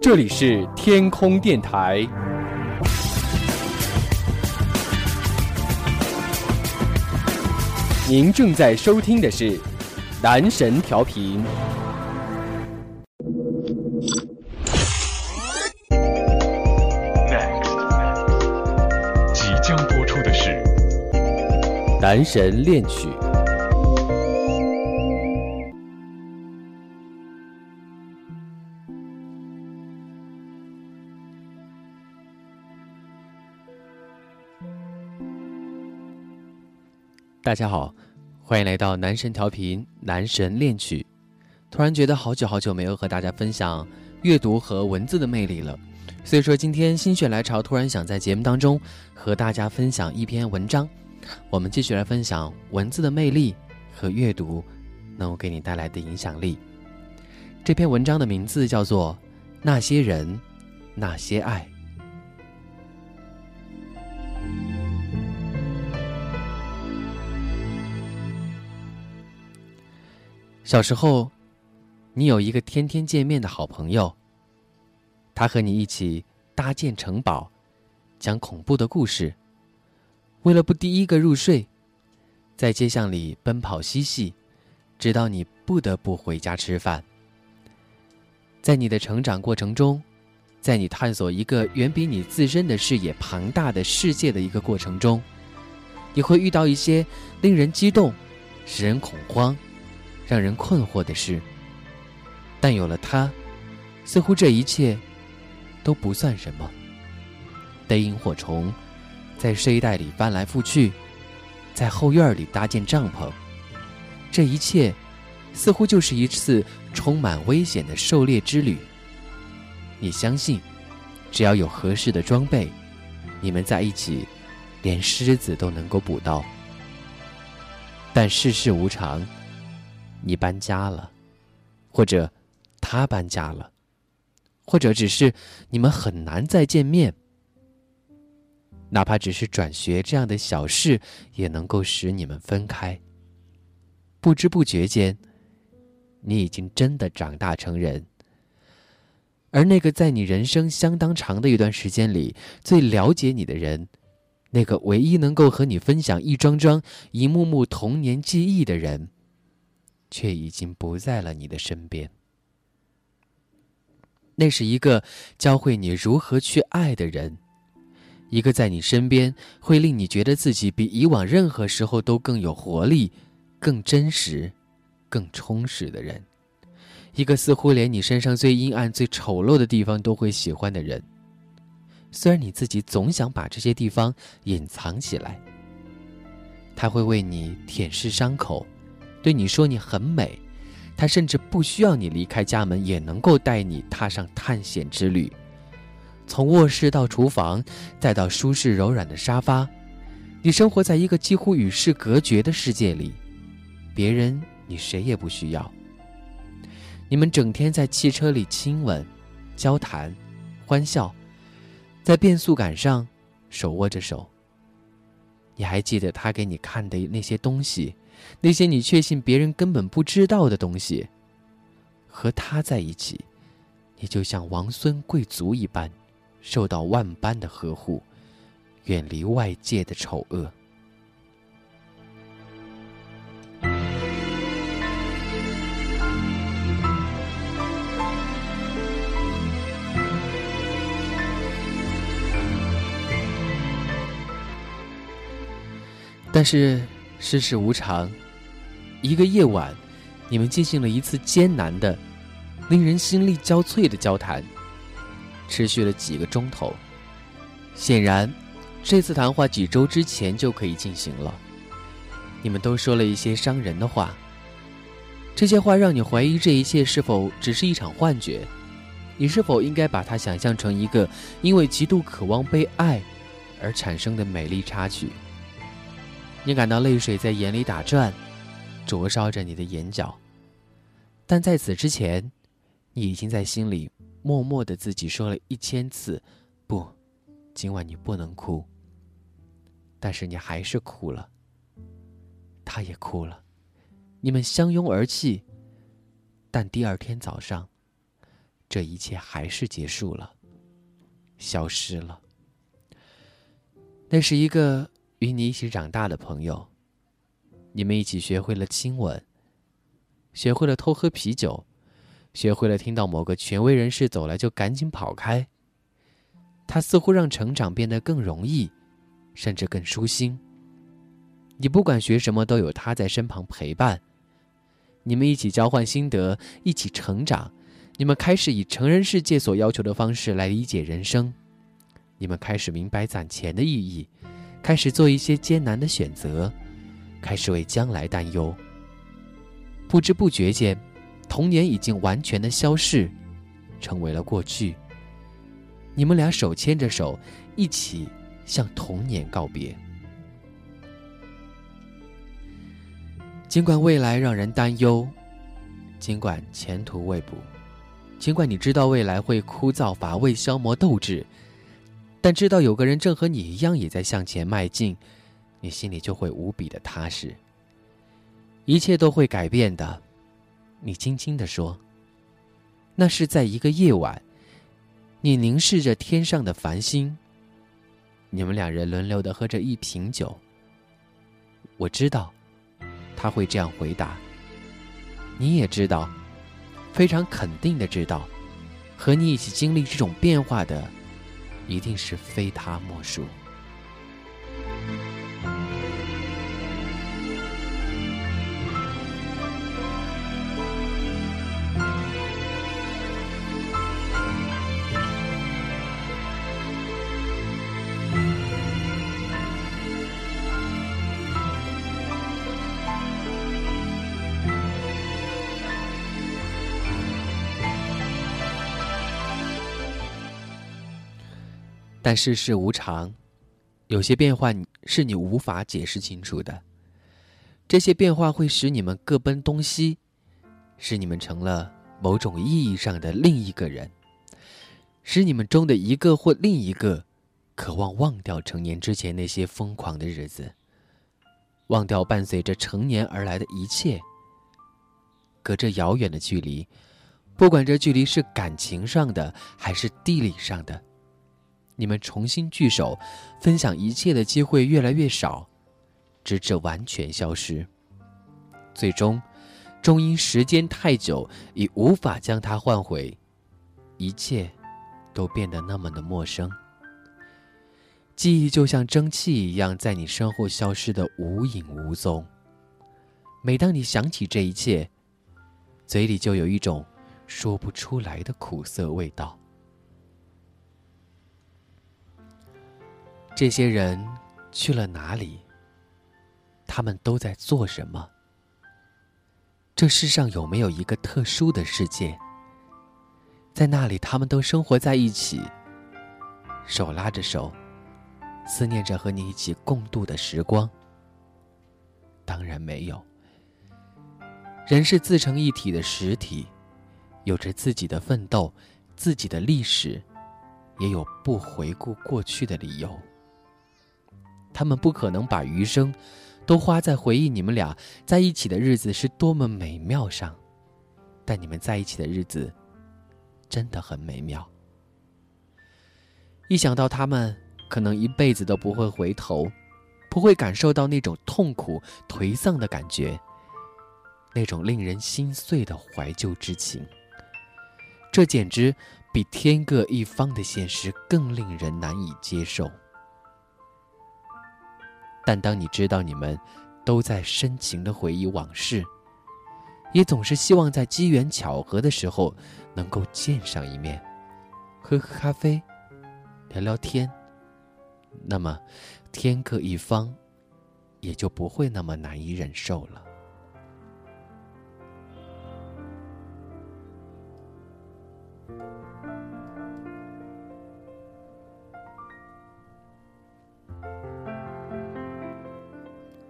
这里是天空电台，您正在收听的是男神调频。即将播出的是男神恋曲。大家好，欢迎来到男神调频男神恋曲。突然觉得好久好久没有和大家分享阅读和文字的魅力了，所以说今天心血来潮，突然想在节目当中和大家分享一篇文章。我们继续来分享文字的魅力和阅读能够给你带来的影响力。这篇文章的名字叫做《那些人，那些爱》。小时候，你有一个天天见面的好朋友。他和你一起搭建城堡，讲恐怖的故事。为了不第一个入睡，在街巷里奔跑嬉戏，直到你不得不回家吃饭。在你的成长过程中，在你探索一个远比你自身的视野庞大的世界的一个过程中，你会遇到一些令人激动、使人恐慌。让人困惑的是，但有了他，似乎这一切都不算什么。逮萤火虫，在睡袋里翻来覆去，在后院里搭建帐篷，这一切似乎就是一次充满危险的狩猎之旅。你相信，只要有合适的装备，你们在一起，连狮子都能够捕到。但世事无常。你搬家了，或者他搬家了，或者只是你们很难再见面。哪怕只是转学这样的小事，也能够使你们分开。不知不觉间，你已经真的长大成人。而那个在你人生相当长的一段时间里最了解你的人，那个唯一能够和你分享一桩桩、一幕幕童年记忆的人。却已经不在了你的身边。那是一个教会你如何去爱的人，一个在你身边会令你觉得自己比以往任何时候都更有活力、更真实、更充实的人，一个似乎连你身上最阴暗、最丑陋的地方都会喜欢的人。虽然你自己总想把这些地方隐藏起来，他会为你舔舐伤口。对你说你很美，他甚至不需要你离开家门，也能够带你踏上探险之旅。从卧室到厨房，再到舒适柔软的沙发，你生活在一个几乎与世隔绝的世界里，别人你谁也不需要。你们整天在汽车里亲吻、交谈、欢笑，在变速杆上手握着手。你还记得他给你看的那些东西？那些你确信别人根本不知道的东西，和他在一起，你就像王孙贵族一般，受到万般的呵护，远离外界的丑恶。但是。世事无常，一个夜晚，你们进行了一次艰难的、令人心力交瘁的交谈，持续了几个钟头。显然，这次谈话几周之前就可以进行了。你们都说了一些伤人的话，这些话让你怀疑这一切是否只是一场幻觉？你是否应该把它想象成一个因为极度渴望被爱而产生的美丽插曲？你感到泪水在眼里打转，灼烧着你的眼角。但在此之前，你已经在心里默默的自己说了一千次：“不，今晚你不能哭。”但是你还是哭了。他也哭了，你们相拥而泣。但第二天早上，这一切还是结束了，消失了。那是一个与你一起长大的朋友，你们一起学会了亲吻，学会了偷喝啤酒，学会了听到某个权威人士走来就赶紧跑开。他似乎让成长变得更容易，甚至更舒心。你不管学什么，都有他在身旁陪伴。你们一起交换心得，一起成长。你们开始以成人世界所要求的方式来理解人生。你们开始明白攒钱的意义，开始做一些艰难的选择，开始为将来担忧。不知不觉间，童年已经完全的消逝，成为了过去。你们俩手牵着手，一起向童年告别。尽管未来让人担忧，尽管前途未卜，尽管你知道未来会枯燥乏味、消磨斗志，但知道有个人正和你一样也在向前迈进，你心里就会无比的踏实。一切都会改变的，你轻轻的说。那是在一个夜晚，你凝视着天上的繁星。你们两人轮流的喝着一瓶酒。我知道。他会这样回答。你也知道，非常肯定的知道，和你一起经历这种变化的，一定是非他莫属。但世事无常，有些变化是你无法解释清楚的。这些变化会使你们各奔东西，使你们成了某种意义上的另一个人，使你们中的一个或另一个渴望忘掉成年之前那些疯狂的日子，忘掉伴随着成年而来的一切。隔着遥远的距离，不管这距离是感情上的还是地理上的。你们重新聚首，分享一切的机会越来越少，直至完全消失。最终，终因时间太久，已无法将它换回，一切都变得那么的陌生。记忆就像蒸汽一样，在你身后消失的无影无踪。每当你想起这一切，嘴里就有一种说不出来的苦涩味道。这些人去了哪里？他们都在做什么？这世上有没有一个特殊的世界？在那里，他们都生活在一起，手拉着手，思念着和你一起共度的时光。当然没有。人是自成一体的实体，有着自己的奋斗，自己的历史，也有不回顾过去的理由。他们不可能把余生都花在回忆你们俩在一起的日子是多么美妙上，但你们在一起的日子真的很美妙。一想到他们可能一辈子都不会回头，不会感受到那种痛苦颓丧的感觉，那种令人心碎的怀旧之情，这简直比天各一方的现实更令人难以接受。但当你知道你们都在深情的回忆往事，也总是希望在机缘巧合的时候能够见上一面，喝喝咖啡，聊聊天，那么天各一方也就不会那么难以忍受了。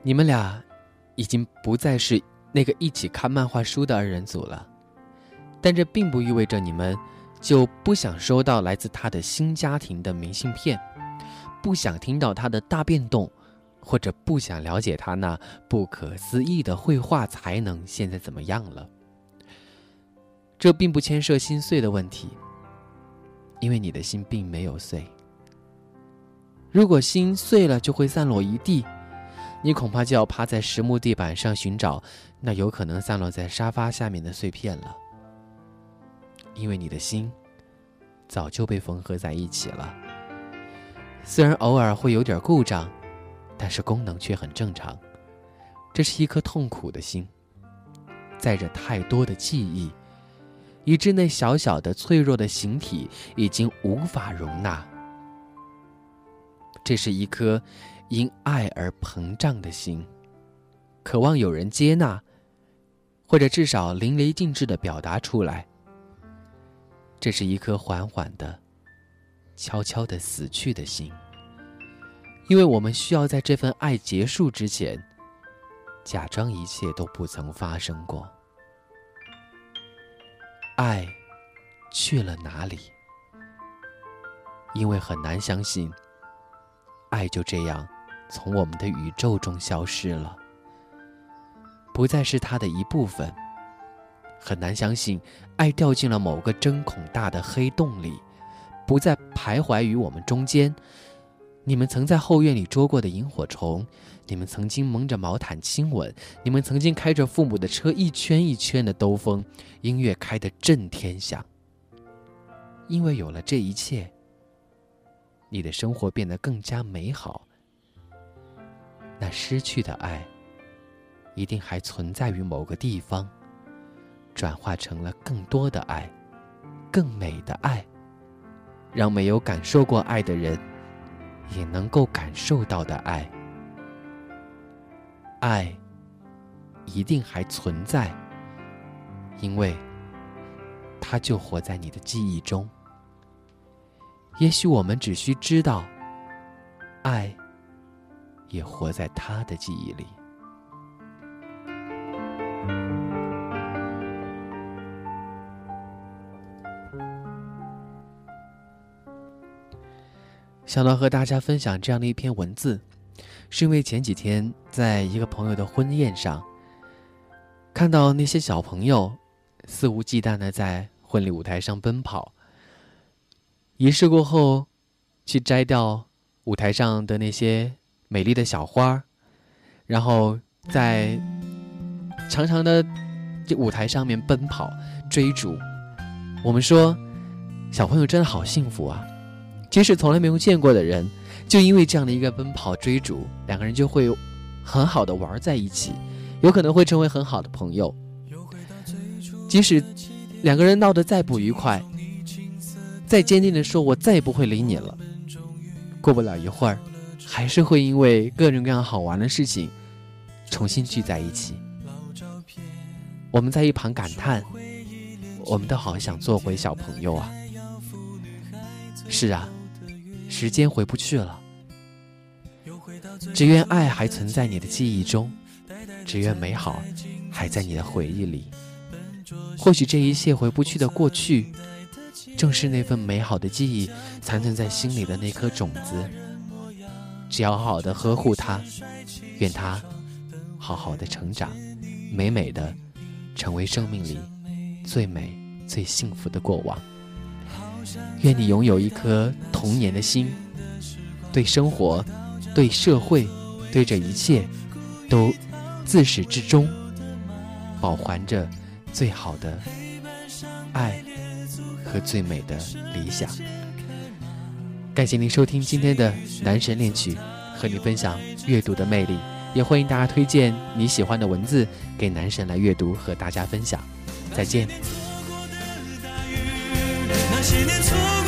你们俩已经不再是那个一起看漫画书的二人组了，但这并不意味着你们就不想收到来自他的新家庭的明信片，不想听到他的大变动，或者不想了解他那不可思议的绘画才能现在怎么样了。这并不牵涉心碎的问题，因为你的心并没有碎。如果心碎了就会散落一地，你恐怕就要趴在实木地板上寻找那有可能散落在沙发下面的碎片了。因为你的心早就被缝合在一起了，虽然偶尔会有点故障，但是功能却很正常。这是一颗痛苦的心，载着太多的记忆，以致那小小的脆弱的形体已经无法容纳。这是一颗因爱而膨胀的心，渴望有人接纳，或者至少淋漓尽致的表达出来。这是一颗缓缓的、悄悄的死去的心，因为我们需要在这份爱结束之前，假装一切都不曾发生过。爱去了哪里？因为很难相信。爱就这样从我们的宇宙中消失了，不再是它的一部分。很难相信，爱掉进了某个针孔大的黑洞里，不再徘徊于我们中间。你们曾在后院里捉过的萤火虫，你们曾经蒙着毛毯亲吻，你们曾经开着父母的车一圈一圈的兜风，音乐开得震天响。因为有了这一切。你的生活变得更加美好。那失去的爱，一定还存在于某个地方，转化成了更多的爱，更美的爱，让没有感受过爱的人，也能够感受到的爱。爱，一定还存在，因为，它就活在你的记忆中。也许我们只需知道，爱也活在他的记忆里。想到和大家分享这样的一篇文字，是因为前几天在一个朋友的婚宴上，看到那些小朋友肆无忌惮的在婚礼舞台上奔跑。仪式过后，去摘掉舞台上的那些美丽的小花然后在长长的这舞台上面奔跑追逐。我们说，小朋友真的好幸福啊！即使从来没有见过的人，就因为这样的一个奔跑追逐，两个人就会很好的玩在一起，有可能会成为很好的朋友。即使两个人闹得再不愉快。再坚定的说，我再也不会理你了。过不了一会儿，还是会因为各种各样好玩的事情，重新聚在一起。我们在一旁感叹：我们都好想做回小朋友啊！是啊，时间回不去了。只愿爱还存在你的记忆中，只愿美好还在你的回忆里。或许这一切回不去的过去。正是那份美好的记忆残存在心里的那颗种子，只要好好的呵护它，愿它好好的成长，美美的成为生命里最美最幸福的过往。愿你拥有一颗童年的心，对生活、对社会、对这一切，都自始至终保还着最好的爱。和最美的理想。感谢您收听今天的男神恋曲，和你分享阅读的魅力，也欢迎大家推荐你喜欢的文字给男神来阅读和大家分享。再见。些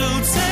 so tell